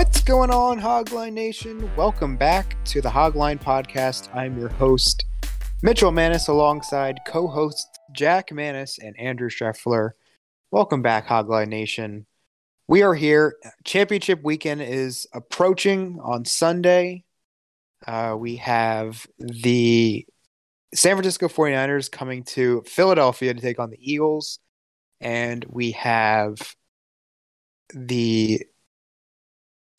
What's going on, Hogline Nation? Welcome back to the Hogline Podcast. I'm your host, Mitchell Mannas, alongside co hosts Jack Mannas and Andrew Schreffler. Welcome back, Hogline Nation. We are here. Championship weekend is approaching on Sunday. Uh, we have the San Francisco 49ers coming to Philadelphia to take on the Eagles. And we have the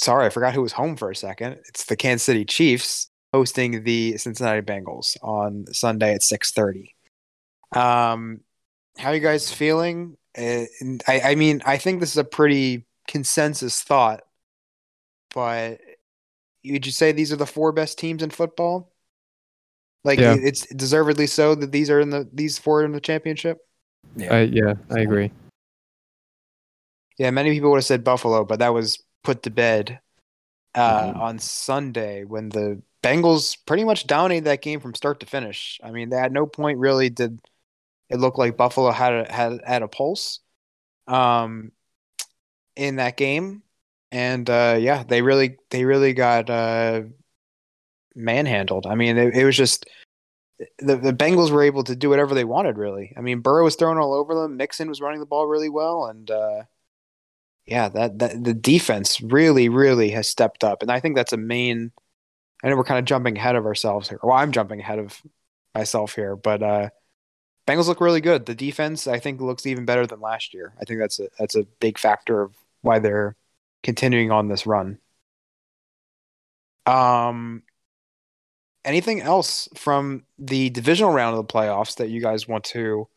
sorry, I forgot who was home for a second. It's the Kansas City Chiefs hosting the Cincinnati Bengals on Sunday at 6:30. Um, how are you guys feeling? Uh, I, I mean, I think this is a pretty consensus thought, but would you say these are the four best teams in football? Like Yeah. it's deservedly so that these are in the these four in the championship. I, yeah, I agree. Yeah, many people would have said Buffalo, but that was put to bed uh, Mhm. on Sunday when the Bengals pretty much dominated that game from start to finish. I mean, they at no point really did it look like Buffalo had a, had had a pulse um, in that game, and uh, yeah, they really they really got uh, manhandled. I mean, it, it was just the the Bengals were able to do whatever they wanted. Really, I mean, Burrow was throwing all over them. Mixon was running the ball really well, and uh, yeah, that, that the defense really, really has stepped up, and I think that's a main. I know we're kind of jumping ahead of ourselves here. Well, I'm jumping ahead of myself here, but uh, Bengals look really good. The defense, I think, looks even better than last year. I think that's a that's a big factor of why they're continuing on this run. Um, anything else from the divisional round of the playoffs that you guys want to,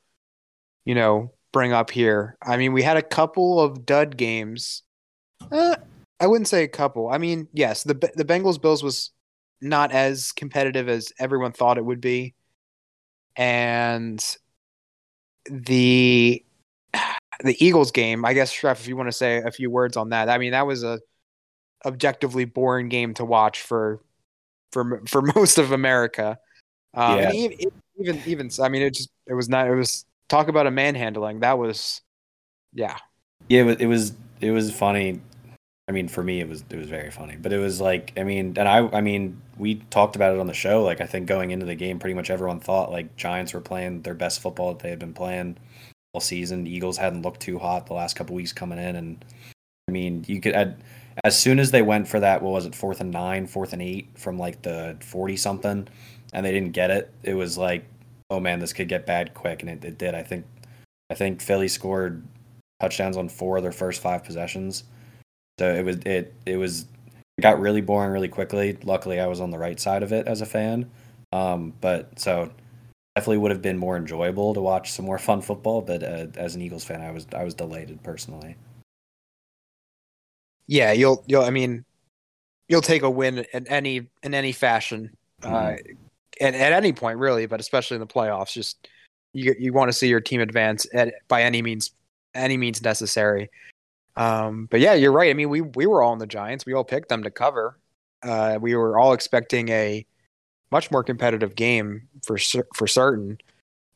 you know, bring up here? I mean, we had a couple of dud games. Uh, I wouldn't say a couple. I mean, yes, the the Bengals Bills was not as competitive as everyone thought it would be, and the the Eagles game. I guess, Schreff, if you want to say a few words on that. I mean, that was a objectively boring game to watch for for for most of America. Um, Yeah. even, even even I mean, it just it was not. It was talk about a manhandling. That was, yeah. Yeah, it was, it was it was funny. I mean, for me, it was it was very funny. But it was like, I mean, and I I mean, we talked about it on the show. Like, I think going into the game, pretty much everyone thought like Giants were playing their best football that they had been playing all season. Eagles hadn't looked too hot the last couple weeks coming in, and I mean, you could add as soon as they went for that. What was it? Fourth and nine, fourth and eight from like the forty something, and they didn't get it. It was like, oh man, this could get bad quick, and it, it did. I think I think Philly scored touchdowns on four of their first five possessions. So it was it it was it got really boring really quickly. Luckily, I was on the right side of it as a fan. Um, but so definitely would have been more enjoyable to watch some more fun football. But uh, as an Eagles fan, I was I was delighted personally. Yeah, you'll you'll I mean, you'll take a win in any in any fashion, uh, at at any point really, but especially in the playoffs. Just you you want to see your team advance at by any means any means necessary. Um, but yeah, you're right. I mean, we we were all in the Giants. We all picked them to cover. Uh, we were all expecting a much more competitive game for for certain.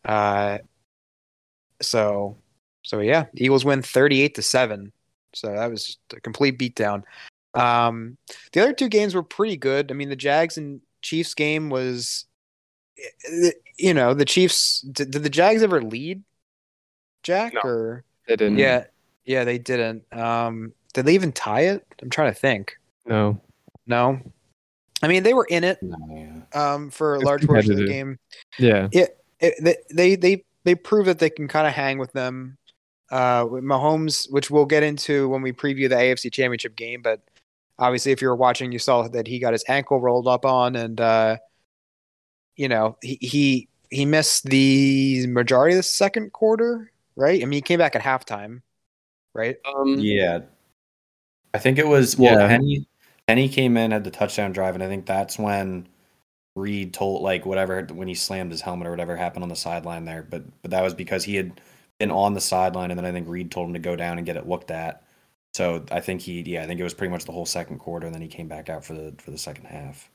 Uh, so so yeah, Eagles win 38 to 7. So that was just a complete beatdown. Um, the other two games were pretty good. I mean, the Jags and Chiefs game was, you know, the Chiefs. Did, did the Jags ever lead, Jack? No. Or They didn't. yeah, yeah, they didn't. Um, did they even tie it? I'm trying to think. No. No, I mean they were in it um, for a It's large portion of the game. Yeah. It, they they they prove that they can kind of hang with them. Uh, with Mahomes, which we'll get into when we preview the AFC Championship game, but obviously, if you were watching, you saw that he got his ankle rolled up on, and uh, you know he he he missed the majority of the second quarter, right? I mean, he came back at halftime, right? Um, Yeah. I think it was well Yeah. Henne Henne came in had the touchdown drive and I think that's when Reid told like whatever when he slammed his helmet or whatever happened on the sideline there. But but that was because he had been on the sideline and then I think Reid told him to go down and get it looked at. So I think he yeah, I think it was pretty much the whole second quarter and then he came back out for the for the second half.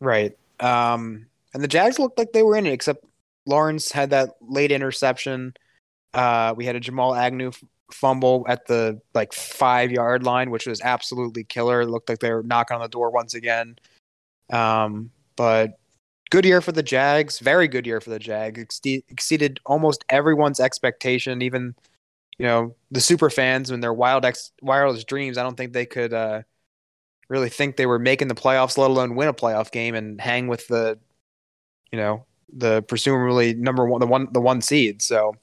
Right. Um, and the Jags looked like they were in it, except Lawrence had that late interception. Uh, we had a Jamal Agnew fumble at the like five yard line, which was absolutely killer. It looked like they were knocking on the door once again. Um, but good year for the Jags. Very good year for the Jags. Exce- exceeded almost everyone's expectation, even you know the super fans when their wild ex- wildest dreams. I don't think they could. Uh, really think they were making the playoffs, let alone win a playoff game and hang with the, you know, the presumably number one, the one, the one seed. So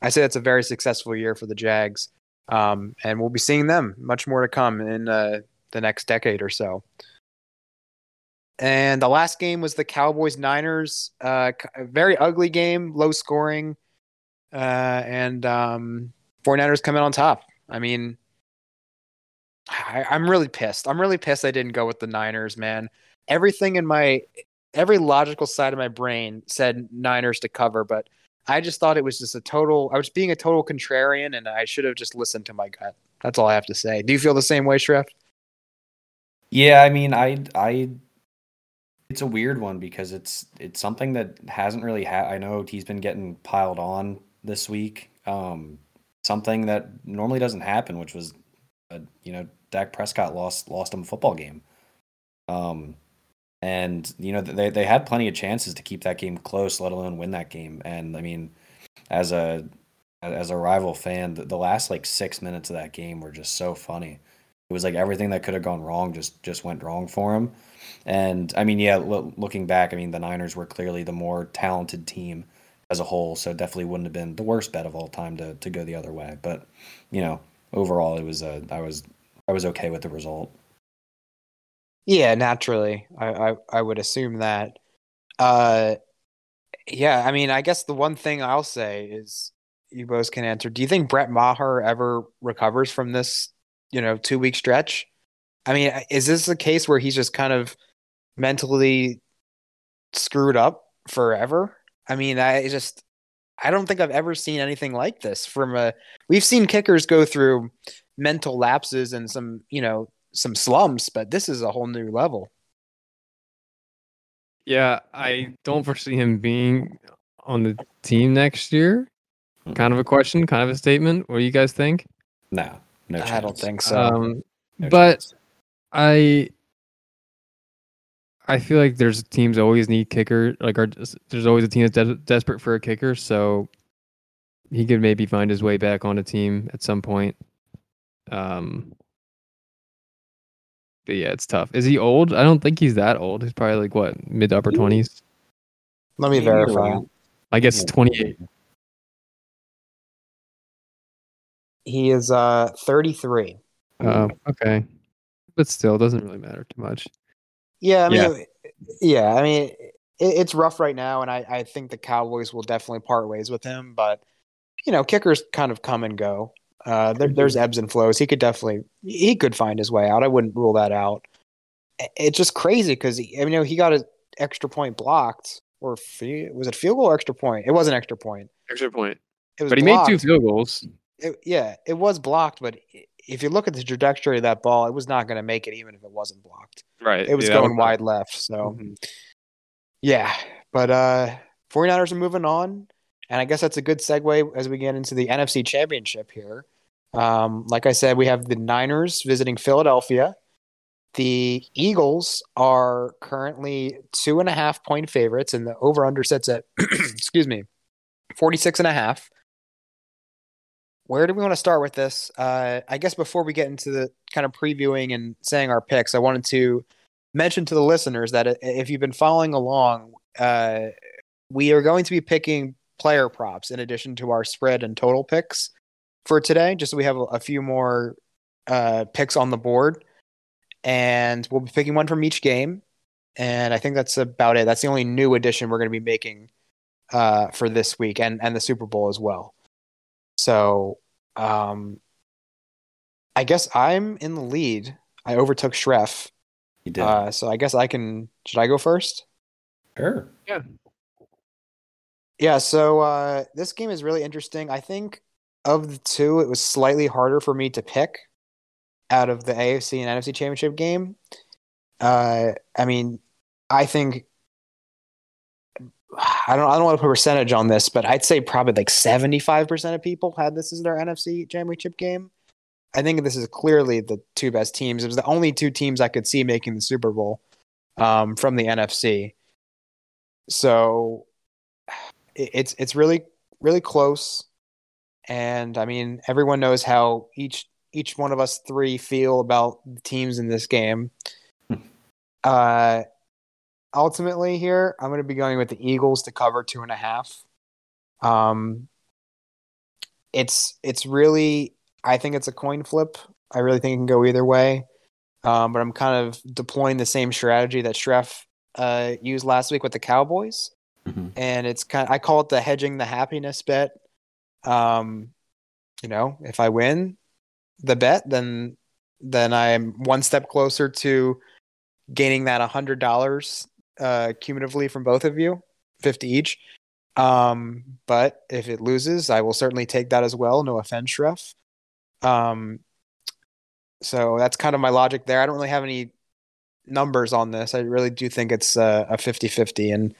I say that's a very successful year for the Jags, um, and we'll be seeing them much more to come in uh, the next decade or so. And the last game was the Cowboys Niners. Uh, very ugly game, low scoring, uh, and um, 49ers come in on top. I mean, I, I'm really pissed. I'm really pissed I didn't go with the Niners, man. Everything in my every logical side of my brain said Niners to cover, but I just thought it was just a total I was being a total contrarian and I should have just listened to my gut. That's all I have to say. Do you feel the same way, Schreff? Yeah, I mean, I I it's a weird one because it's it's something that hasn't really had. I know he's been getting piled on this week. Um, something that normally doesn't happen, which was, uh, you know, Dak Prescott lost lost him a football game. Um, and you know they they had plenty of chances to keep that game close, let alone win that game. And I mean, as a as a rival fan, the, the last like six minutes of that game were just so funny. It was like everything that could have gone wrong just just went wrong for him. And I mean, yeah, lo- looking back, I mean, the Niners were clearly the more talented team as a whole, so definitely wouldn't have been the worst bet of all time to to go the other way. But you know, overall, it was a I was I was okay with the result. Yeah, naturally. I, I, I would assume that. Uh, yeah, I mean, I guess the one thing I'll say is you both can answer. Do you think Brett Maher ever recovers from this, you know, two week stretch? I mean, is this a case where he's just kind of mentally screwed up forever? I mean, I just I don't think I've ever seen anything like this from a we've seen kickers go through mental lapses and some, you know, some slumps, but this is a whole new level. Yeah, I don't foresee him being on the team next year. Kind of a question, kind of a statement. What do you guys think? No, no, I don't think so. Um, No but chance. I I feel like there's teams always need kicker. Like, are there's always a team that's de- desperate for a kicker. So he could maybe find his way back on a team at some point. Um, but yeah, it's tough. Is he old? I don't think he's that old. He's probably like what mid to upper twenties. Let me verify. I guess 28. He is uh 33. Um, okay, but still, doesn't really matter too much. Yeah, I mean, Yeah. yeah, I mean, it, it's rough right now, and I, I think the Cowboys will definitely part ways with him. But you know, kickers kind of come and go. Uh, there, there's ebbs and flows. He could definitely he could find his way out. I wouldn't rule that out. It's just crazy because I mean, you know, he got an extra point blocked, or fe- was it field goal or extra point? It was an extra point. Extra point. It was But he blocked. made two field goals. It, yeah, it was blocked, but if you look at the trajectory of that ball, it was not going to make it, even if it wasn't blocked. Right. It was yeah, going was- wide left. So. Mhm. Yeah, but uh 49ers are moving on, and I guess that's a good segue as we get into the NFC Championship here. Um, like I said, we have the Niners visiting Philadelphia. the Eagles are currently two and a half point favorites, and the over under sets at, excuse me, 46 and a half. Where do we want to start with this? Uh, I guess before we get into the kind of previewing and saying our picks, I wanted to mention to the listeners that if you've been following along, uh, we are going to be picking player props in addition to our spread and total picks for today, just so we have a, few more uh, picks on the board. And we'll be picking one from each game. And I think that's about it. That's the only new addition we're going to be making uh, for this week and, and the Super Bowl as well. So um, I guess I'm in the lead. I overtook Schreff. You did. Uh, so I guess I can. Should I go first? sure. Yeah, Yeah. so uh, this game is really interesting. I think of the two, it was slightly harder for me to pick out of the AFC and NFC championship game. Uh, I mean, I think I don't I don't want to put a percentage on this, but I'd say probably like seventy five percent of people had this as their NFC championship game. I think this is clearly the two best teams. It was the only two teams I could see making the Super Bowl um, from the NFC. So it- it's it's really really close, and I mean everyone knows how each each one of us three feel about the teams in this game. uh, ultimately, here I'm going to be going with the Eagles to cover two and a half. Um, it's it's really I think it's a coin flip. I really think it can go either way. Um, but I'm kind of deploying the same strategy that Schreff uh, used last week with the Cowboys Mhm. and it's kind of, I call it the hedging the happiness bet. Um, you know, if I win the bet, then then I'm one step closer to gaining that hundred dollars uh, cumulatively from both of you, fifty each. Um, but if it loses, I will certainly take that as well. No offense, Schreff. Um, so that's kind of my logic there. I don't really have any numbers on this. I really do think it's uh, a 50-50 and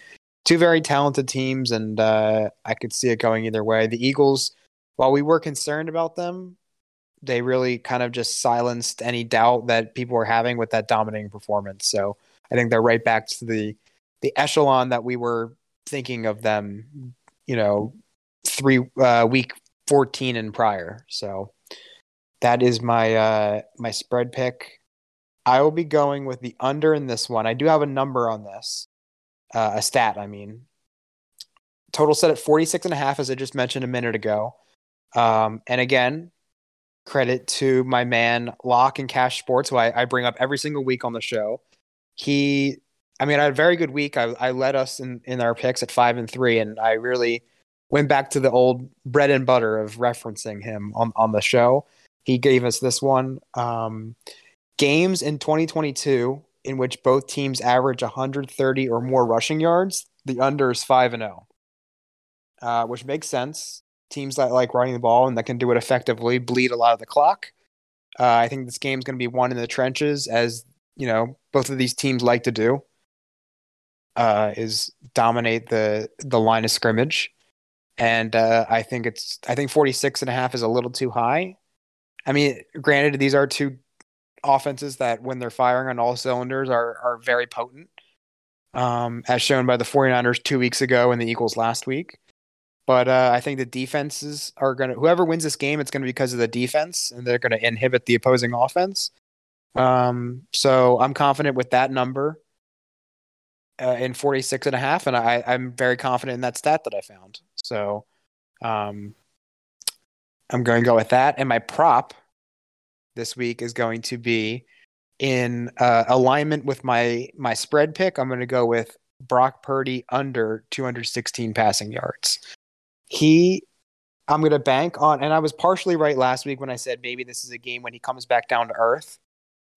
two very talented teams, and uh, I could see it going either way. The Eagles, while we were concerned about them, they really kind of just silenced any doubt that people were having with that dominating performance. So I think they're right back to the the echelon that we were thinking of them, you know, three uh, week fourteen and prior. So that is my uh, my spread pick. I will be going with the under in this one. I do have a number on this uh, a stat, I mean. Total set at 46 and a half, as I just mentioned a minute ago. Um, and again, credit to my man Lock and Cash Sports, who I, I bring up every single week on the show. He, I mean, I had a very good week. I, I led us in, in our picks at five and three, and I really went back to the old bread and butter of referencing him on, on the show. He gave us this one. Um, games in 2022 in which both teams average 130 or more rushing yards, the under is 5 and 0. Uh, which makes sense. Teams that like running the ball and that can do it effectively bleed a lot of the clock. Uh, I think this game's going to be won in the trenches, as you know both of these teams like to do. Uh, is dominate the the line of scrimmage, and uh, I think it's I think 46 and a half is a little too high. I mean, granted, these are two offenses that when they're firing on all cylinders are are very potent um, as shown by the 49ers two weeks ago and the Eagles last week. But uh, I think the defenses are going to, whoever wins this game, it's going to be because of the defense and they're going to inhibit the opposing offense. Um, so I'm confident with that number uh, in 46 and a half. And I, I'm very confident in that stat that I found. So um, I'm going to go with that. And my prop this week is going to be in uh, alignment with my my spread pick. I'm going to go with Brock Purdy under 216 passing yards. He, I'm going to bank on, and I was partially right last week when I said maybe this is a game when he comes back down to earth.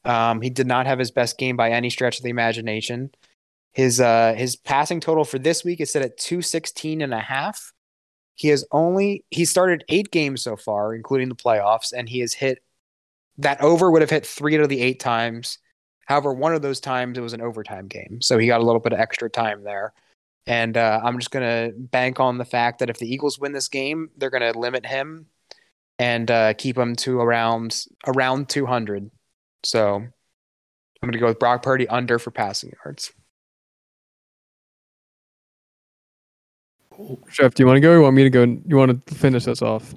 Um, he did not have his best game by any stretch of the imagination. His uh, his passing total for this week is set at 216 and a half. He has only he started eight games so far, including the playoffs, and he has hit that over would have hit three out of the eight times. However, one of those times it was an overtime game, so he got a little bit of extra time there. And uh, I'm just gonna bank on the fact that if the Eagles win this game, they're gonna limit him and uh, keep him to around around 200. So I'm going to go with Brock Purdy under for passing yards. Jeff, do you want to go or you want me to go? You want to finish us off?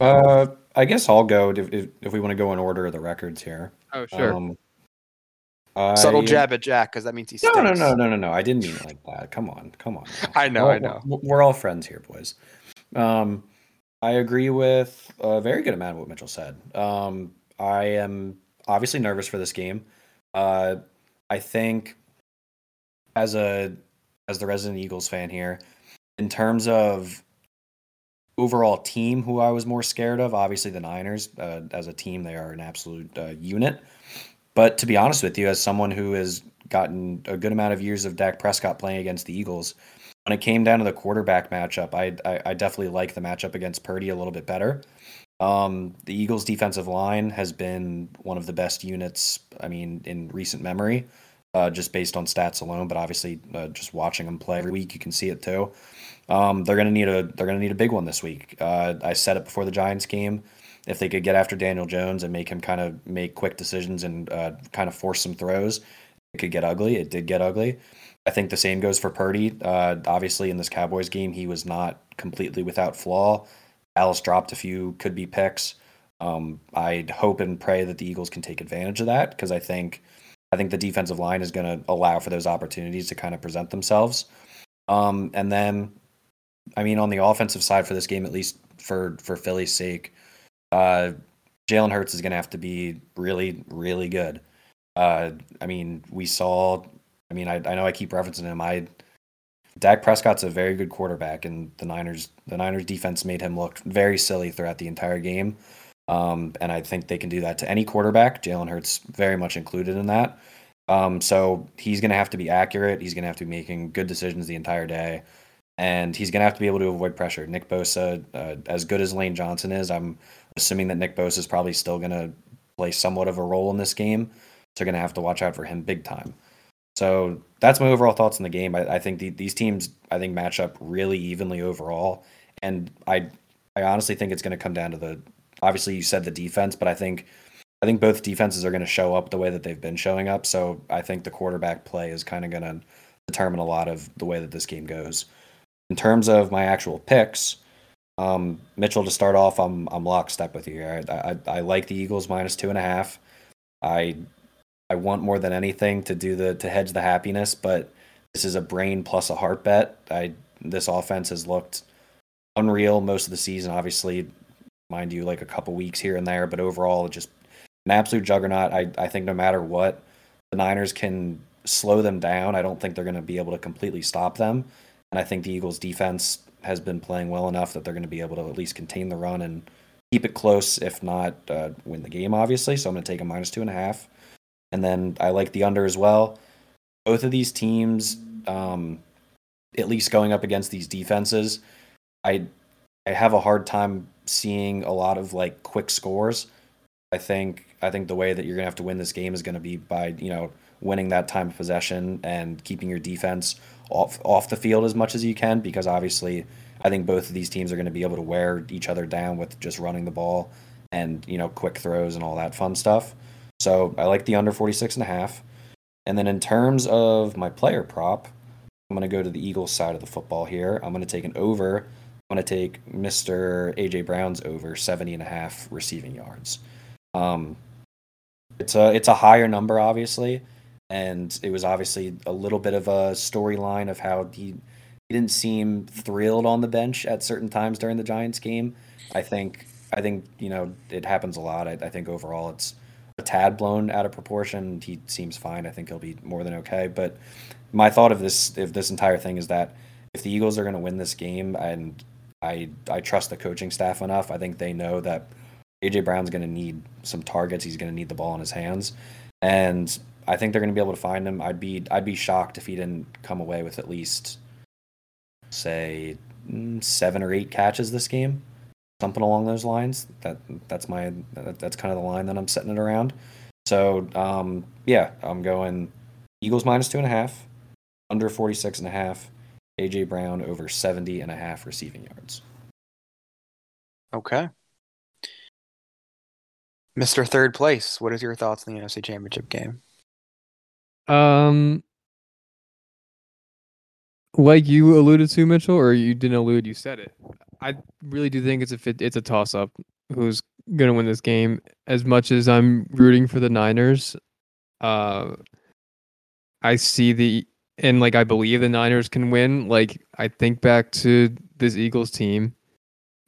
Uh, I guess I'll go if, if, if we want to go in order of the records here. Oh, sure. Um, Subtle I- jab at Jack because that means he's No, no, no, no, no, no. I didn't mean it like that. Come on, come on. I know, We're- I know. We're, we're all friends here, boys. Um, I agree with a very good amount of what Mitchell said. Um, I am obviously nervous for this game. Uh, I think as a as the resident Eagles fan here, in terms of overall team, who I was more scared of, obviously the Niners. Uh, as a team, they are an absolute uh, unit. But to be honest with you, as someone who has gotten a good amount of years of Dak Prescott playing against the Eagles, when it came down to the quarterback matchup, I I, I definitely like the matchup against Purdy a little bit better. Um, the Eagles' defensive line has been one of the best units, I mean, in recent memory, uh, just based on stats alone. But obviously, uh, just watching them play every week, you can see it too. Um, they're gonna need a they're gonna need a big one this week. Uh, I said it before the Giants game. If they could get after Daniel Jones and make him kind of make quick decisions and uh, kind of force some throws, it could get ugly. It did get ugly. I think the same goes for Purdy. Uh, obviously, in this Cowboys game, he was not completely without flaw. Dallas dropped a few could be picks. Um, I'd hope and pray that the Eagles can take advantage of that because I think I think the defensive line is going to allow for those opportunities to kind of present themselves. Um, and then, I mean, on the offensive side for this game, at least for for Philly's sake, uh, Jalen Hurts is going to have to be really, really good. Uh, I mean, we saw. I mean, I, I know I keep referencing him. I Dak Prescott's a very good quarterback, and the Niners the Niners defense made him look very silly throughout the entire game. Um, and I think they can do that to any quarterback. Jalen Hurts very much included in that. Um, so he's going to have to be accurate. He's going to have to be making good decisions the entire day, and he's going to have to be able to avoid pressure. Nick Bosa, uh, as good as Lane Johnson is, I'm assuming that Nick Bosa is probably still going to play somewhat of a role in this game. So going to have to watch out for him big time. So that's my overall thoughts on the game. I, I think the, these teams, I think, match up really evenly overall, and I, I honestly think it's going to come down to the. Obviously, you said the defense, but I think, I think both defenses are going to show up the way that they've been showing up. So I think the quarterback play is kind of going to determine a lot of the way that this game goes. In terms of my actual picks, um, Mitchell to start off, I'm I'm lockstep with you. I, I I like the Eagles minus two and a half. I I want more than anything to do the to hedge the happiness, but this is a brain plus a heart bet. I this offense has looked unreal most of the season. Obviously, mind you, like a couple weeks here and there, but overall, just an absolute juggernaut. I I think no matter what, the Niners can slow them down. I don't think they're going to be able to completely stop them, and I think the Eagles' defense has been playing well enough that they're going to be able to at least contain the run and keep it close, if not uh, win the game. Obviously, so I'm going to take a minus two and a half. And then I like the under as well. Both of these teams, um, at least going up against these defenses, I I have a hard time seeing a lot of like quick scores. I think I think the way that you're gonna have to win this game is gonna be by you know winning that time of possession and keeping your defense off off the field as much as you can because obviously I think both of these teams are going to be able to wear each other down with just running the ball and you know quick throws and all that fun stuff. So I like the under 46 and a half. And then in terms of my player prop, I'm going to go to the Eagles side of the football here. I'm going to take an over. I'm going to take Mr. AJ Brown's over 70 and a half receiving yards. Um, it's a it's a higher number obviously, and it was obviously a little bit of a storyline of how he he didn't seem thrilled on the bench at certain times during the Giants game. I think I think you know it happens a lot. I, I think overall it's a tad blown out of proportion. He seems fine. I think he'll be more than okay. But my thought of this, if this entire thing is that if the Eagles are going to win this game, and I I trust the coaching staff enough, I think they know that AJ Brown's going to need some targets. He's going to need the ball in his hands, and I think they're going to be able to find him. I'd be I'd be shocked if he didn't come away with at least say mm, seven or eight catches this game something along those lines. That that's my that, that's kind of the line that I'm setting it around. So um, yeah, I'm going Eagles minus two and a half, under 46 and a half, AJ Brown over 70 and a half receiving yards. Okay. Mr. Third Place, what is your thoughts on the NFC Championship game? Um, like you alluded to, Mitchell, or you didn't allude, you said it. I really do think it's a fit, it's a toss up. Who's gonna win this game? As much as I'm rooting for the Niners, uh, I see the and like I believe the Niners can win. Like I think back to this Eagles team,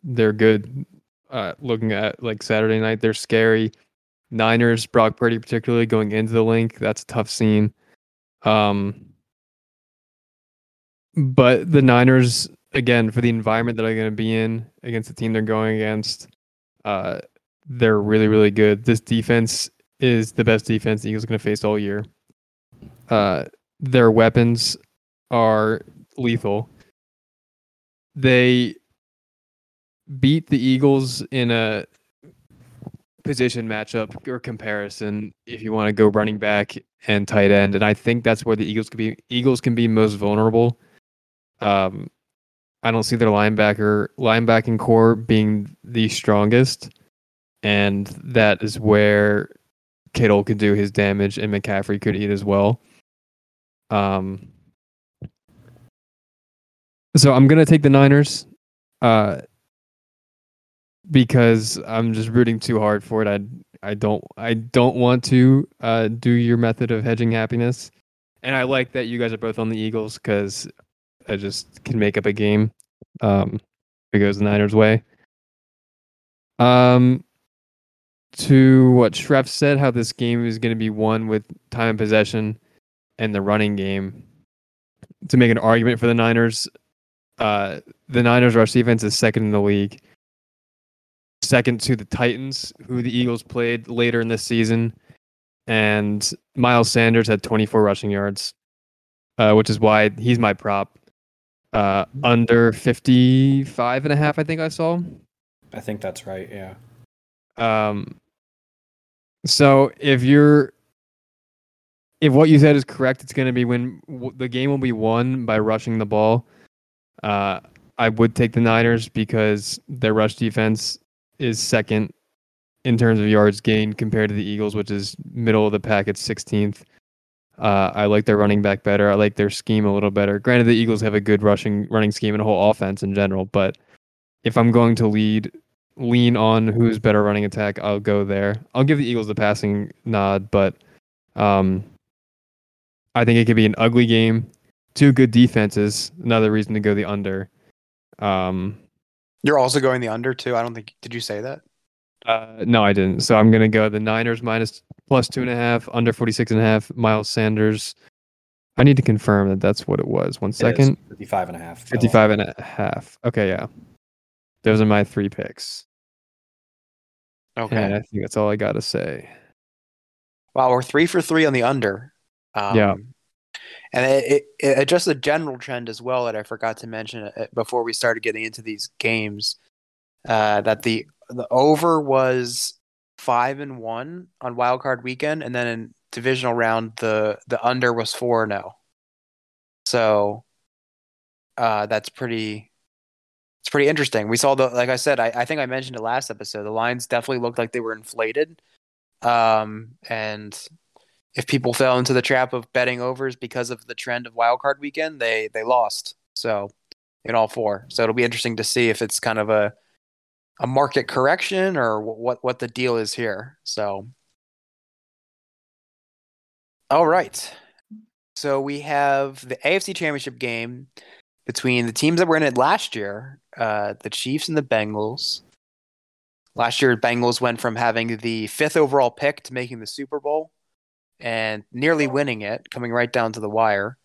they're good. Uh, looking at like Saturday night, they're scary. Niners, Brock Purdy, particularly going into the Linc, that's a tough scene. Um, but the Niners, again, for the environment that they're going to be in against the team they're going against, uh, they're really, really good. This defense is the best defense the Eagles are going to face all year. Uh, their weapons are lethal. They beat the Eagles in a position matchup or comparison if you want to go running back and tight end and I think that's where the Eagles can be Eagles can be most vulnerable. Um I don't see their linebacker linebacking core being the strongest and that is where Kittle could do his damage and McCaffrey could eat as well. Um so I'm to take the Niners. Uh because I'm just rooting too hard for it. I I don't I don't want to uh, do your method of hedging happiness, and I like that you guys are both on the Eagles because I just can make up a game um, if it goes the Niners' way. Um, to what Schreff said, how this game is going to be won with time and possession and the running game. To make an argument for the Niners, uh, the Niners' rush defense is second in the league second to the Titans, who the Eagles played later in this season. And Miles Sanders had 24 rushing yards, uh, which is why he's my prop. Uh, under 55 and a half, I think I saw. I think that's right. Yeah. Um, so if you're, if what you said is correct, it's going to be when w- the game will be won by rushing the ball. Uh, I would take the Niners because their rush defense is second in terms of yards gained compared to the Eagles, which is middle of the pack at 16th. Uh, I like their running back better. I like their scheme a little better. Granted, the Eagles have a good rushing running scheme and a whole offense in general, but if I'm going to lead lean on who's better running attack, I'll go there. I'll give the Eagles the passing nod, but um, I think it could be an ugly game. Two good defenses, another reason to go the under. Um, You're also going the under too. I don't think. Did you say that? Uh, no, I didn't. So I'm gonna go the Niners minus plus two and a half, under 46 and a half. Miles Sanders. I need to confirm that that's what it was. One It is second. 55 and a half. 55 and a half. Okay, yeah. Those are my three picks. Okay. And I think that's all I got to say. Wow, we're three for three on the under. Um, Yeah. And it, it, it just a general trend as well that I forgot to mention uh, before we started getting into these games. Uh, that the the over was five and one on wild card weekend, and then in divisional round the the under was four and zero. So, uh, that's pretty. It's pretty interesting. We saw the like I said. I, I think I mentioned it last episode. The lines definitely looked like they were inflated. Um, and if people fell into the trap of betting overs because of the trend of wildcard weekend, they they lost. So in all four. So it'll be interesting to see if it's kind of a a market correction or what what the deal is here. So all right. So we have the AFC Championship game between the teams that were in it last year, uh, the Chiefs and the Bengals. Last year, Bengals went from having the fifth overall pick to making the Super Bowl and nearly winning it, coming right down to the wire.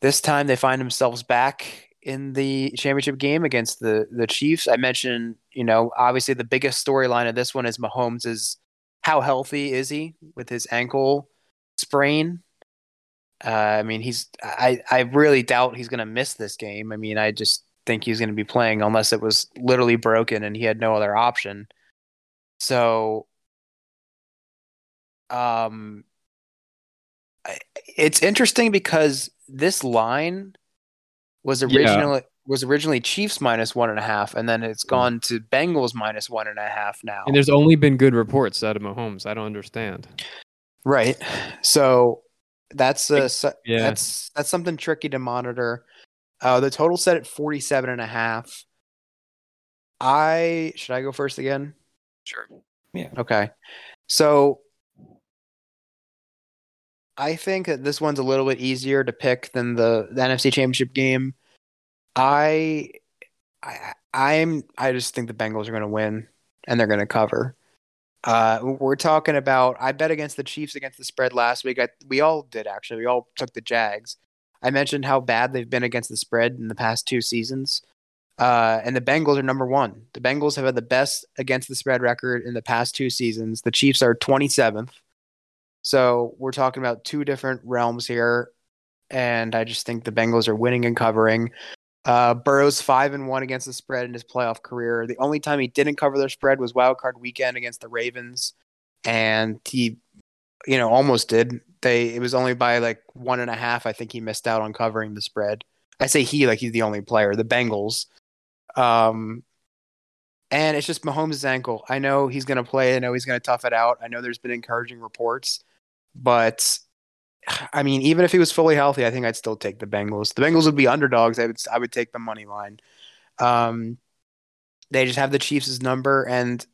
This time, they find themselves back in the championship game against the the Chiefs. I mentioned, you know, obviously the biggest storyline of this one is Mahomes is how healthy is he with his ankle sprain? Uh, I mean, he's I I really doubt he's going to miss this game. I mean, I just think he's going to be playing unless it was literally broken and he had no other option. So um it's interesting because this line was Yeah. originally was originally Chiefs minus one and a half, and then it's gone to Bengals minus one and a half now. And there's only been good reports out of Mahomes. I don't understand. Right. So that's a Yeah. that's that's something tricky to monitor. Uh, the total set at 47 and a half. I should I go first again? Sure. Yeah. Okay. So I think that this one's a little bit easier to pick than the, the NFC Championship game. I I I'm I just think the Bengals are going to win and they're going to cover. Uh, we're talking about I bet against the Chiefs against the spread last week. I, we all did actually. We all took the Jags. I mentioned how bad they've been against the spread in the past two seasons. Uh, and the Bengals are number one. The Bengals have had the best against the spread record in the past two seasons. The Chiefs are 27th. So we're talking about two different realms here. And I just think the Bengals are winning and covering. Uh, Burrow's five and one against the spread in his playoff career. The only time he didn't cover their spread was wild card weekend against the Ravens, and he, you know, almost did. They it was only by like one and a half. I think he missed out on covering the spread. I say he like he's the only player. The Bengals, um, and it's just Mahomes' ankle. I know he's going to play. I know he's going to tough it out. I know there's been encouraging reports, but I mean, even if he was fully healthy, I think I'd still take the Bengals. The Bengals would be underdogs. I would I would take the money line. Um, they just have the Chiefs' number, and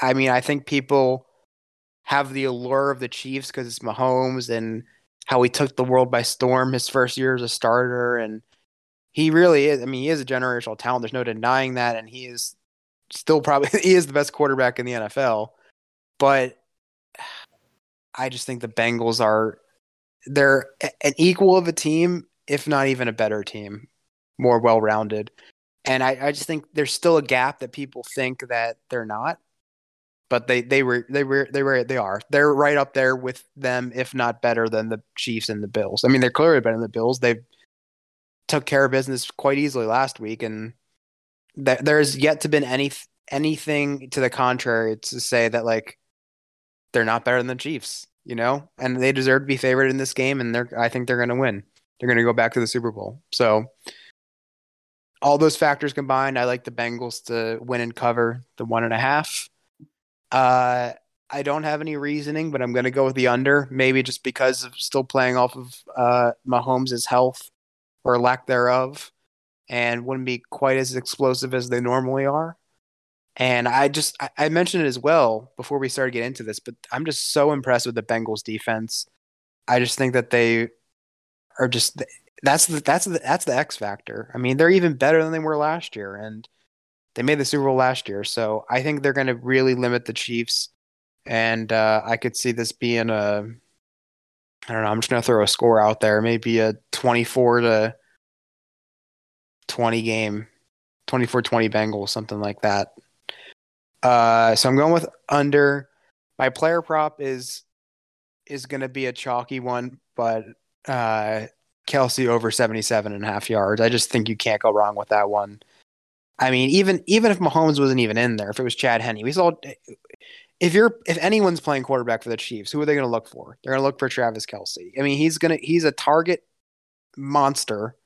I mean, I think people have the allure of the Chiefs because it's Mahomes and how he took the world by storm his first year as a starter, and he really is. I mean, he is a generational talent. There's no denying that, and he is still probably he is the best quarterback in the NFL. But I just think the Bengals are they're an equal of a team, if not even a better team, more well rounded. And I, I just think there's still a gap that people think that they're not. But they, they were they were they were they are. They're right up there with them, if not better than the Chiefs and the Bills. I mean, they're clearly better than the Bills. They took care of business quite easily last week, and th- there's yet to been any anything to the contrary to say that like they're not better than the Chiefs you know, and they deserve to be favored in this game, and they're I think they're going to win. They're going to go back to the Super Bowl. So all those factors combined, I like the Bengals to win and cover the one and a half. Uh, I don't have any reasoning, but I'm going to go with the under, maybe just because of still playing off of uh, Mahomes' health or lack thereof, and wouldn't be quite as explosive as they normally are. And I just I, mentioned it as well before we started getting into this, but I'm just so impressed with the Bengals defense. I just think that they are just that's the that's the that's the X factor. I mean, they're even better than they were last year, and they made the Super Bowl last year. So I think they're going to really limit the Chiefs, and uh, I could see this being a I don't know. I'm just going to throw a score out there, maybe a 24 to 20 game, 24-20 Bengals, something like that. Uh, so I'm going with under. My player prop is is going to be a chalky one, but uh, Kelce over 77 and a half yards. I just think you can't go wrong with that one. I mean, even even if Mahomes wasn't even in there, if it was Chad Henne, we saw if you're if anyone's playing quarterback for the Chiefs, who are they going to look for? They're going to look for Travis Kelce. I mean, he's gonna he's a target monster.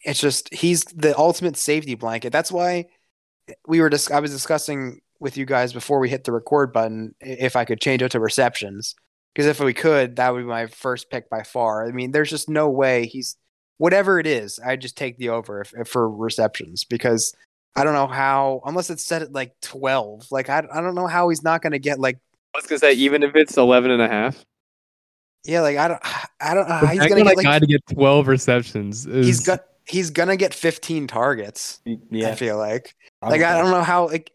It's just he's the ultimate safety blanket. That's why we were just I was discussing with you guys before we hit the record button if I could change it to receptions because if we could, that would be my first pick by far. I mean, there's just no way he's whatever it is. I just take the over if, if for receptions because I don't know how unless it's set at like 12. Like I I don't know how he's not going to get like I was gonna say even if it's 11 and a half, yeah, like I don't I don't know the how he's going to that get a guy like to get 12 receptions is he's got he's going to get 15 targets. Yeah, I feel like I'm like I don't know how like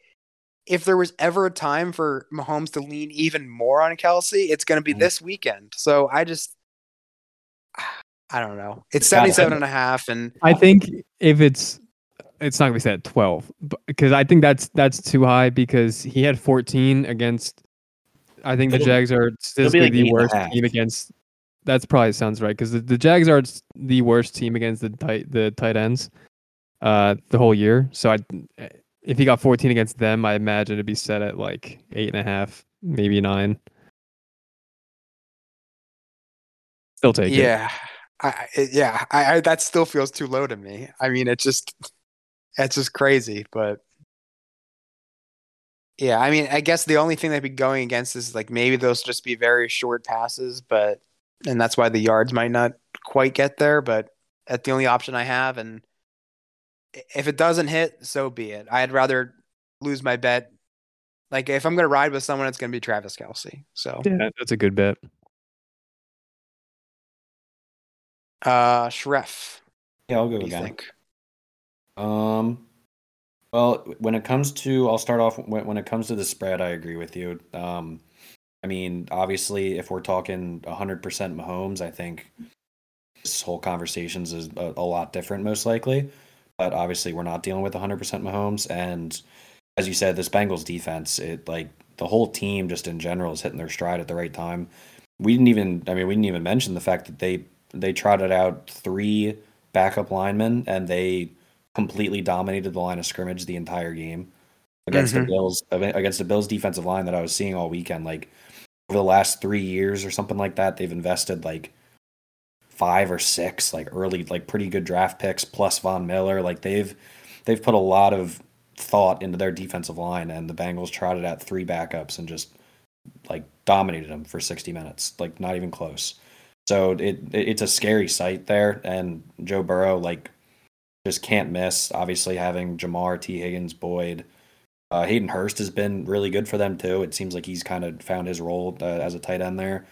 if there was ever a time for Mahomes to lean even more on Kelce, it's going to be Mhm. this weekend. So I just I don't know. It's It's 77 and a half and I think if it's it's not gonna be set at 12 because I think that's that's too high because he had 14 against. I think the It'll- Jags are statistically like the worst team against. That's probably sounds right because the, the Jags are the worst team against the tight the tight ends, uh, the whole year. So I, if he got 14 against them, I imagine it'd be set at like eight and a half, maybe nine. Still take it. yeah. I, I yeah, I, I that still feels too low to me. I mean, it just it's just crazy, but Yeah, I mean, I guess the only thing they'd be going against is like maybe those just be very short passes, but and that's why the yards might not quite get there. But that's the only option I have, and if it doesn't hit, so be it. I'd rather lose my bet. Like if I'm gonna ride with someone, it's gonna be Travis Kelce. So Yeah, that's a good bet. uh Schreff, Yeah, I'll go what do again. think? Um, well, when it comes to, I'll start off when, when it comes to the spread. I agree with you. Um, I mean, obviously, if we're talking 100% Mahomes, I think this whole conversations is a, a lot different, most likely. But obviously, we're not dealing with 100% Mahomes, and as you said, this Bengals defense, it like the whole team just in general is hitting their stride at the right time. We didn't even, I mean, we didn't even mention the fact that they they trotted out three backup linemen and they completely dominated the line of scrimmage the entire game against Mhm. the Bills against the Bills defensive line that I was seeing all weekend. Like over the last three years or something like that, they've invested like five or six like early like pretty good draft picks plus Von Miller. Like they've they've put a lot of thought into their defensive line, and the Bengals trotted out three backups and just like dominated them for 60 minutes, like not even close. So it, it it's a scary sight there, and Joe Burrow like just can't miss. Obviously, having Ja'Marr, Tee Higgins, Boyd, uh, Hayden Hurst has been really good for them too. It seems like he's kind of found his role uh, as a tight end there.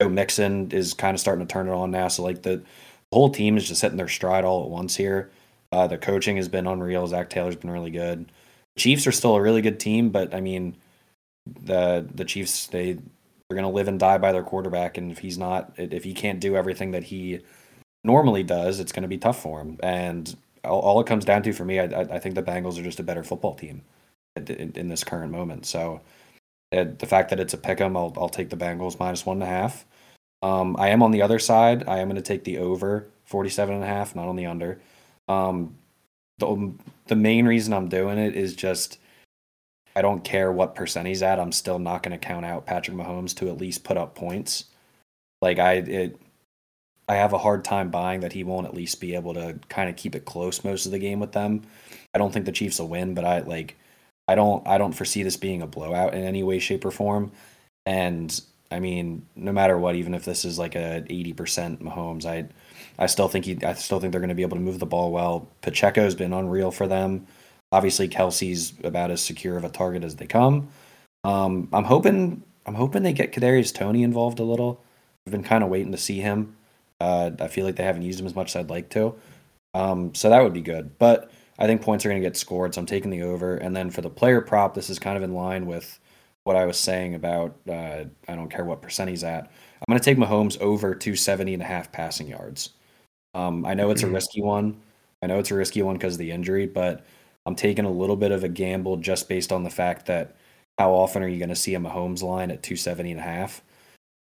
Joe Mixon is kind of starting to turn it on now. So like the, the whole team is just hitting their stride all at once here. Uh, the coaching has been unreal. Zac Taylor's been really good. Chiefs are still a really good team, but I mean, the the Chiefs they they're gonna live and die by their quarterback, and if he's not, if he can't do everything that he normally does, it's gonna be tough for him. And all, all it comes down to for me, I, I think the Bengals are just a better football team in, in this current moment. So uh, the fact that it's a pick 'em, I'll I'll take the Bengals minus one and a half. Um, I am on the other side. I am going to take the over 47 and a half, not on the under. Um, the the main reason I'm doing it is just I don't care what percent he's at. I'm still not going to count out Patrick Mahomes to at least put up points. Like I it I have a hard time buying that he won't at least be able to kind of keep it close most of the game with them. I don't think the Chiefs will win, but I like I don't I don't foresee this being a blowout in any way, shape, or form. And I mean, no matter what, even if this is like a eighty percent Mahomes, I I still think he I still think they're going to be able to move the ball well. Pacheco's been unreal for them. Obviously, Kelce's about as secure of a target as they come. Um, I'm hoping I'm hoping they get Kadarius Toney involved a little. I've been kind of waiting to see him. Uh, I feel like they haven't used him as much as I'd like to. Um, so that would be good. But I think points are going to get scored, so I'm taking the over. And then for the player prop, this is kind of in line with what I was saying about uh, I don't care what percent he's at. I'm going to take Mahomes over 270 and a half passing yards. Um, I know it's a Mhm. risky one. I know it's a risky one because of the injury, but I'm taking a little bit of a gamble just based on the fact that how often are you going to see a Mahomes line at 270 and a half?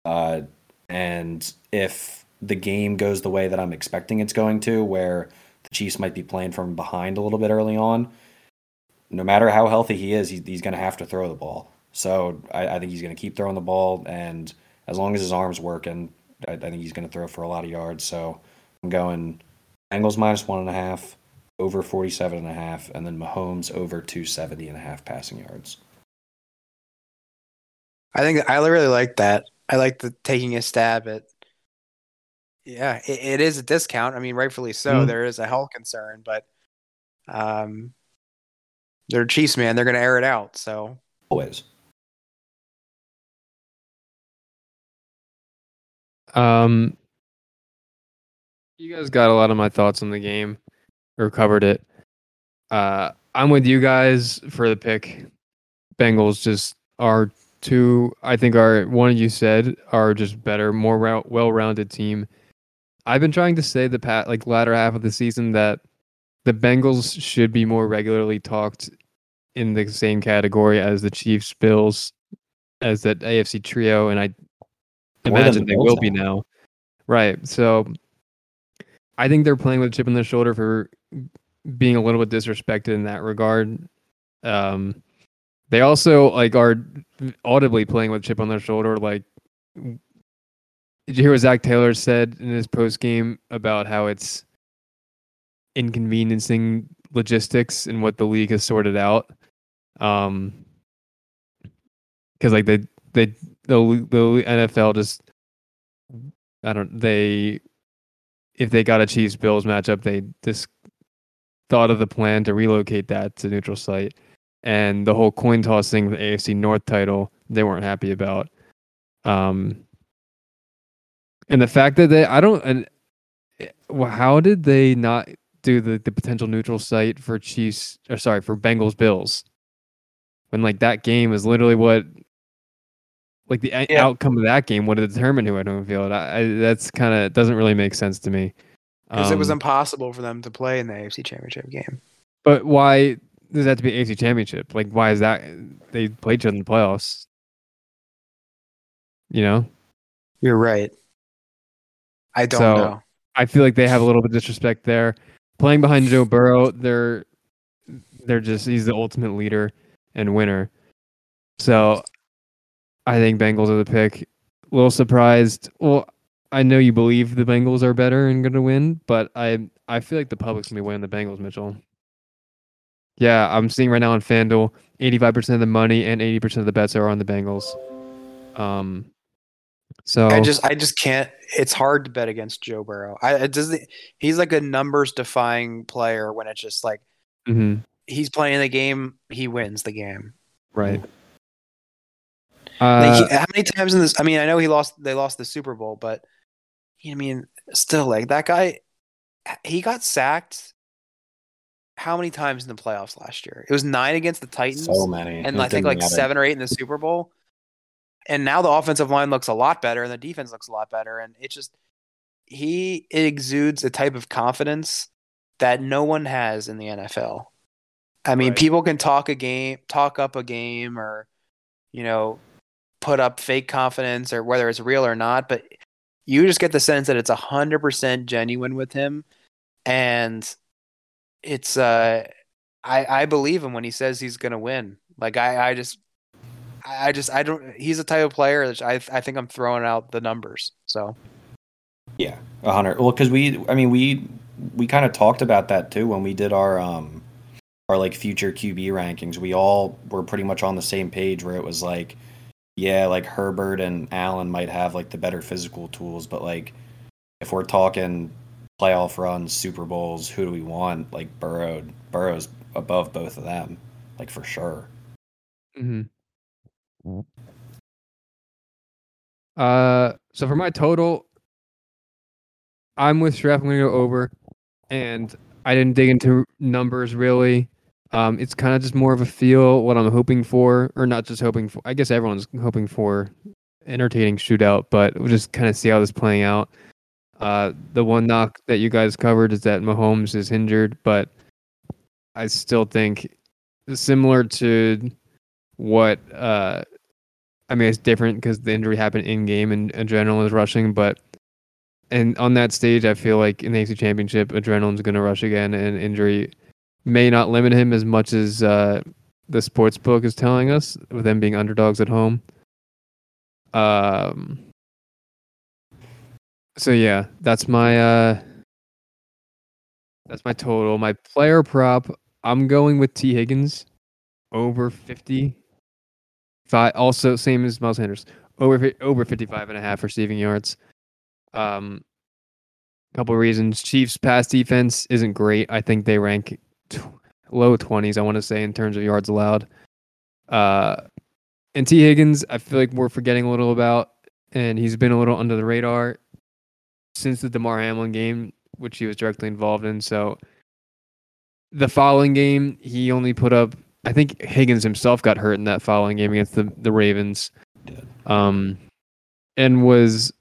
Uh, and if the game goes the way that I'm expecting it's going to, where Chiefs might be playing from behind a little bit early on, no matter how healthy he is, he's, he's going to have to throw the ball. So I, I think he's going to keep throwing the ball, and as long as his arm's working, I, I think he's going to throw for a lot of yards. So I'm going Bengals minus one and a half, over 47 and a half, and then Mahomes over 270 and a half passing yards. I think I really like that. I like the taking a stab at. Yeah, it, it is a discount. I mean, rightfully so. Mhm. There is a health concern, but um, they're Chiefs, man. They're going to air it out. So Always. Um, you guys got a lot of my thoughts on the game, or covered it. Uh, I'm with you guys for the pick. Bengals just are two. I think are one of you said are just better, more well-rounded team. I've been trying to say the pat like latter half of the season that the Bengals should be more regularly talked in the same category as the Chiefs, Bills, as that AFC trio, and I imagine the they will be now. now. Right. So I think they're playing with a chip on their shoulder for being a little bit disrespected in that regard. Um, they also like are audibly playing with chip on their shoulder. Like, did you hear what Zac Taylor said in his post game about how it's inconveniencing logistics and what the league has sorted out? Um, because like they they the the NFL just I don't they if they got a Chiefs Bills matchup they just thought of the plan to relocate that to neutral site and the whole coin toss thing the AFC North title they weren't happy about um and the fact that they I don't and eh, well, how did they not do the, the potential neutral site for Chiefs or sorry for Bengals Bills when like that game is literally what like the Yeah. outcome of that game would have determined who had home field. I, I that's kind of doesn't really make sense to me. Because it was Um, impossible for them to play in the AFC Championship game. but why does that have to be AFC Championship? Like why is that they played each other in the playoffs? You know, You're right. I don't So- know. I feel like they have a little bit of disrespect there. Playing behind Joe Burrow, they're they're just he's the ultimate leader and winner. So I think Bengals are the pick. A little surprised. Well, I know you believe the Bengals are better and going to win, but I I feel like the public's going to be winning the Bengals, Mitchell. Yeah, I'm seeing right now on FanDuel, 85% of the money and 80% of the bets are on the Bengals. Um so I just I just can't. It's hard to bet against Joe Burrow. I it doesn't. He's like a numbers defying player when it's just like mm-hmm. he's playing the game, he wins the game. right. Like, Uh, he- how many times in this? I mean, I know he lost. They lost the Super Bowl, but I mean, still, like that guy, he got sacked. How many times in the playoffs last year? It was nine against the Titans, So many. and It I think like matter. seven or eight in the Super Bowl. And now the offensive line looks a lot better, and the defense looks a lot better, and it just he exudes a type of confidence that no one has in the NFL. I mean, Right. people can talk a game, talk up a game, or you know, put up fake confidence, or whether it's real or not. But you just get the sense that it's a hundred percent genuine with him, and it's uh, I I believe him when he says he's gonna win. Like I I just I just I don't. He's a type of player that I I think I'm throwing out the numbers. So Yeah, a hundred. Well, because we, I mean, we we kind of talked about that too when we did our um our like future QB rankings. We all were pretty much on the same page where it was like, yeah, like Herbert and Allen might have like the better physical tools, but like if we're talking playoff runs, Super Bowls, who do we want? Like Burrow, Burrow's above both of them, like for sure. hmm Uh, so for my total, I'm with Schreff. I'm gonna go over, and I didn't dig into numbers really. Um, it's kind of just more of a feel what I'm hoping for, or not just hoping for. I guess everyone's hoping for entertaining shootout, but we'll just kind of see how this playing out. Uh, the one knock that you guys covered is that Mahomes is injured, but I still think similar to what uh I mean it's different because the injury happened in game and adrenaline is rushing, but and on that stage I feel like in the AFC championship adrenaline's gonna rush again and injury may not limit him as much as uh the sports book is telling us with them being underdogs at home. Um so yeah, that's my uh that's my total. My player prop, I'm going with Tee Higgins over 50. Five, also same as Miles Sanders. Over over 55 and a half receiving yards. Um couple reasons. Chiefs pass defense isn't great. I think they rank tw- low 20s I want to say in terms of yards allowed. Uh and Tee Higgins, I feel like we're forgetting a little about and he's been a little under the radar since the Damar Hamlin game, which he was directly involved in. So the following game, he only put up. I think Higgins himself got hurt in that following game against the the Ravens, um, and was,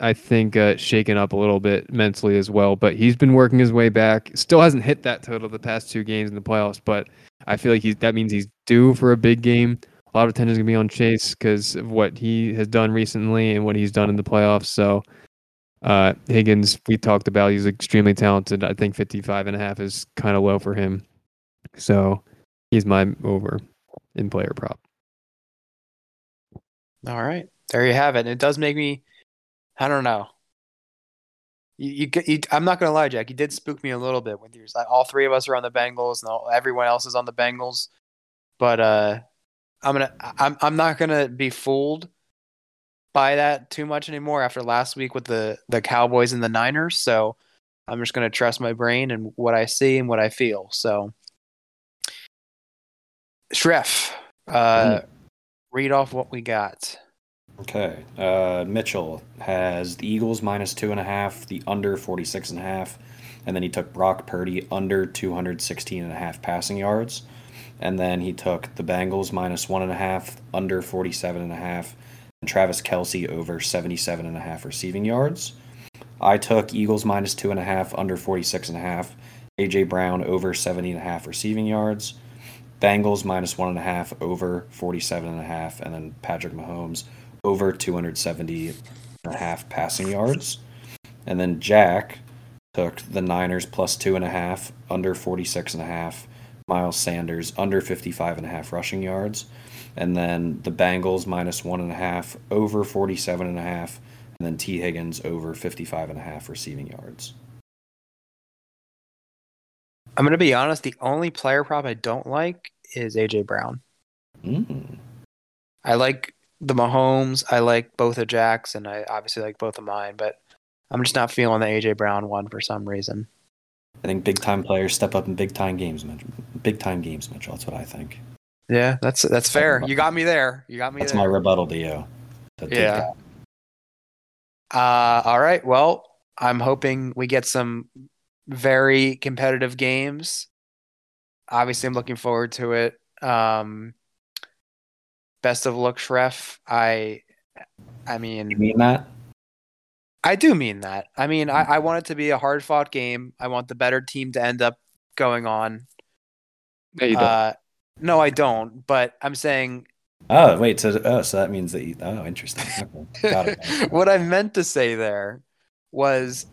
I think, uh, shaken up a little bit mentally as well. But he's been working his way back. Still hasn't hit that total the past two games in the playoffs, but I feel like he's that means he's due for a big game. A lot of attention is gonna be on Chase because of what he has done recently and what he's done in the playoffs. So uh, Higgins, we talked about, he's extremely talented. I think 55 and a half is kind of low for him. So he's my over in player prop. all right, there you have it. It does make me. I don't know. You, you, you I'm not gonna lie, Jack. You did spook me a little bit with yours. All three of us are on the Bengals, and all, everyone else is on the Bengals. But uh, I'm gonna I'm I'm not gonna be fooled by that too much anymore after last week with the the Cowboys and the Niners. So I'm just gonna trust my brain and what I see and what I feel. So Schreff, uh, read off what we got. Okay. Uh, Mitchell has the Eagles minus two and a half, the under 46 and a half, and then he took Brock Purdy under 216 and a half passing yards. And then he took the Bengals minus one and a half, under 47 and a half, and Travis Kelce over 77 and a half receiving yards. I took Eagles minus two and a half, under 46 and a half, AJ Brown over 70 and a half receiving yards. Bengals minus one and a half, over 47 and a half, and then Patrick Mahomes over 270 and a half passing yards. And then Jack took the Niners plus two and a half, under 46 and a half, Miles Sanders under 55 and a half rushing yards. And then the Bengals minus one and a half, over 47 and a half, and then Tee Higgins over 55 and a half receiving yards. I'm gonna be honest. The only player prop I don't like is AJ Brown. Mm. I like the Mahomes. I like both of Jack's, and I obviously like both of mine. But I'm just not feeling the AJ Brown one for some reason. I think big time players step up in big time games, Mitch. Big time games, Mitchell. That's what I think. Yeah, that's that's fair. You got me there. You got me That's there. my rebuttal to you. To Yeah. Uh, all right. Well, I'm hoping we get some very competitive games. Obviously, I'm looking forward to it. Um, best of luck, Schreff. I, I mean, You mean, mean that? I do mean that. I mean, I, I want it to be a hard fought game. I want the better team to end up going on. No, you don't. Uh, no, I don't. But I'm saying Oh, wait. So, oh, so that means that you. Oh, interesting. Okay. Got it. what I meant to say there was,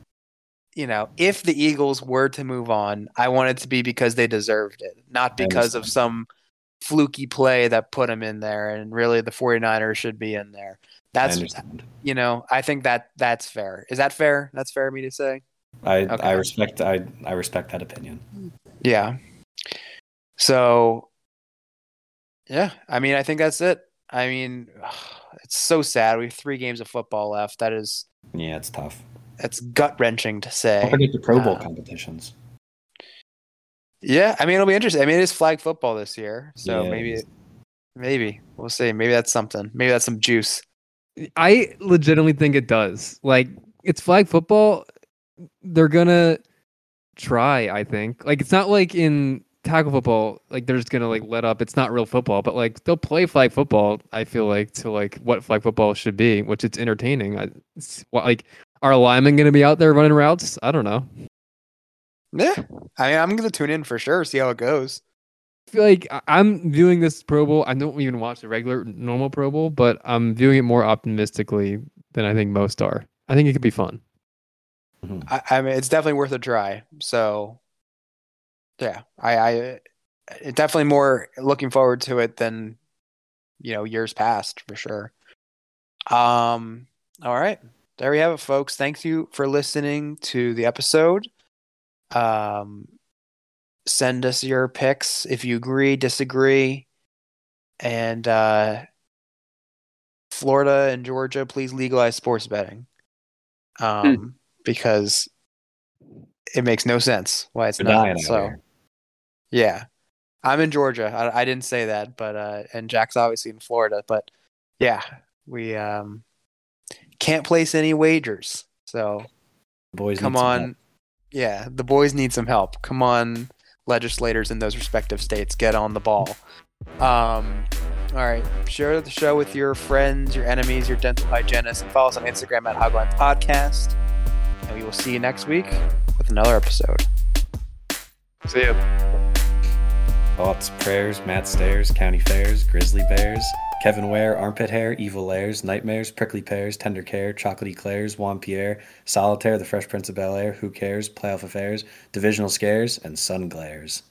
you know, if the Eagles were to move on, I want it to be because they deserved it, not because of some fluky play that put them in there. And really, the 49ers should be in there. That's, you know, I think that that's fair. Is that fair? That's fair of me to say? I, Okay. I respect I I respect that opinion. Yeah. So, yeah, I mean, I think that's it. I mean, it's so sad. We have three games of football left. That is, Yeah, it's tough. That's gut wrenching to say. Don't forget the Pro Bowl Uh, competitions. Yeah, I mean it'll be interesting. I mean it is flag football this year, so Yeah, maybe maybe we'll see. Maybe that's something. Maybe that's some juice. I legitimately think it does. Like it's flag football. They're gonna try. I think. Like it's not like in tackle football. Like they're just gonna like let up. It's not real football, but like they'll play flag football. I feel like to like what flag football should be, which it's entertaining. I, it's, what, like are linemen gonna be out there running routes? I don't know. Yeah, I mean I'm gonna tune in for sure. See how it goes. I feel like I- I'm viewing this Pro Bowl. I don't even watch the regular normal Pro Bowl, but I'm viewing it more optimistically than I think most are. I think it could be fun. I, I mean it's definitely worth a try. So yeah, I, I it definitely more looking forward to it than you know years past for sure. Um, all right, there we have it, folks. Thank you for listening to the episode. Um, send us your picks if you agree, disagree, and uh, Florida and Georgia, please legalize sports betting. Um, because it makes no sense why it's They're not. So here. yeah, I'm in Georgia. I, I didn't say that, but uh, and Jack's obviously in Florida. But yeah, we um can't place any wagers. So Boys, come need some on, help. yeah, the boys need some help. Come on, legislators in those respective states, get on the ball. Um, all right, share the show with your friends, your enemies, your dental hygienists, and follow us on Instagram at Hogline Podcast. And we will see you next week with another episode. See ya. Thoughts, prayers, Matt Stairs, County Fairs, Grizzly Bears, Kevin Ware, Armpit Hair, Evil Lairs, Nightmares, Prickly Pears, Tender Care, Chocolatey Clairs, Juan Pierre, Solitaire, The Fresh Prince of Bel Air, Who Cares, Playoff Affairs, Divisional Scares, and Sun Glares.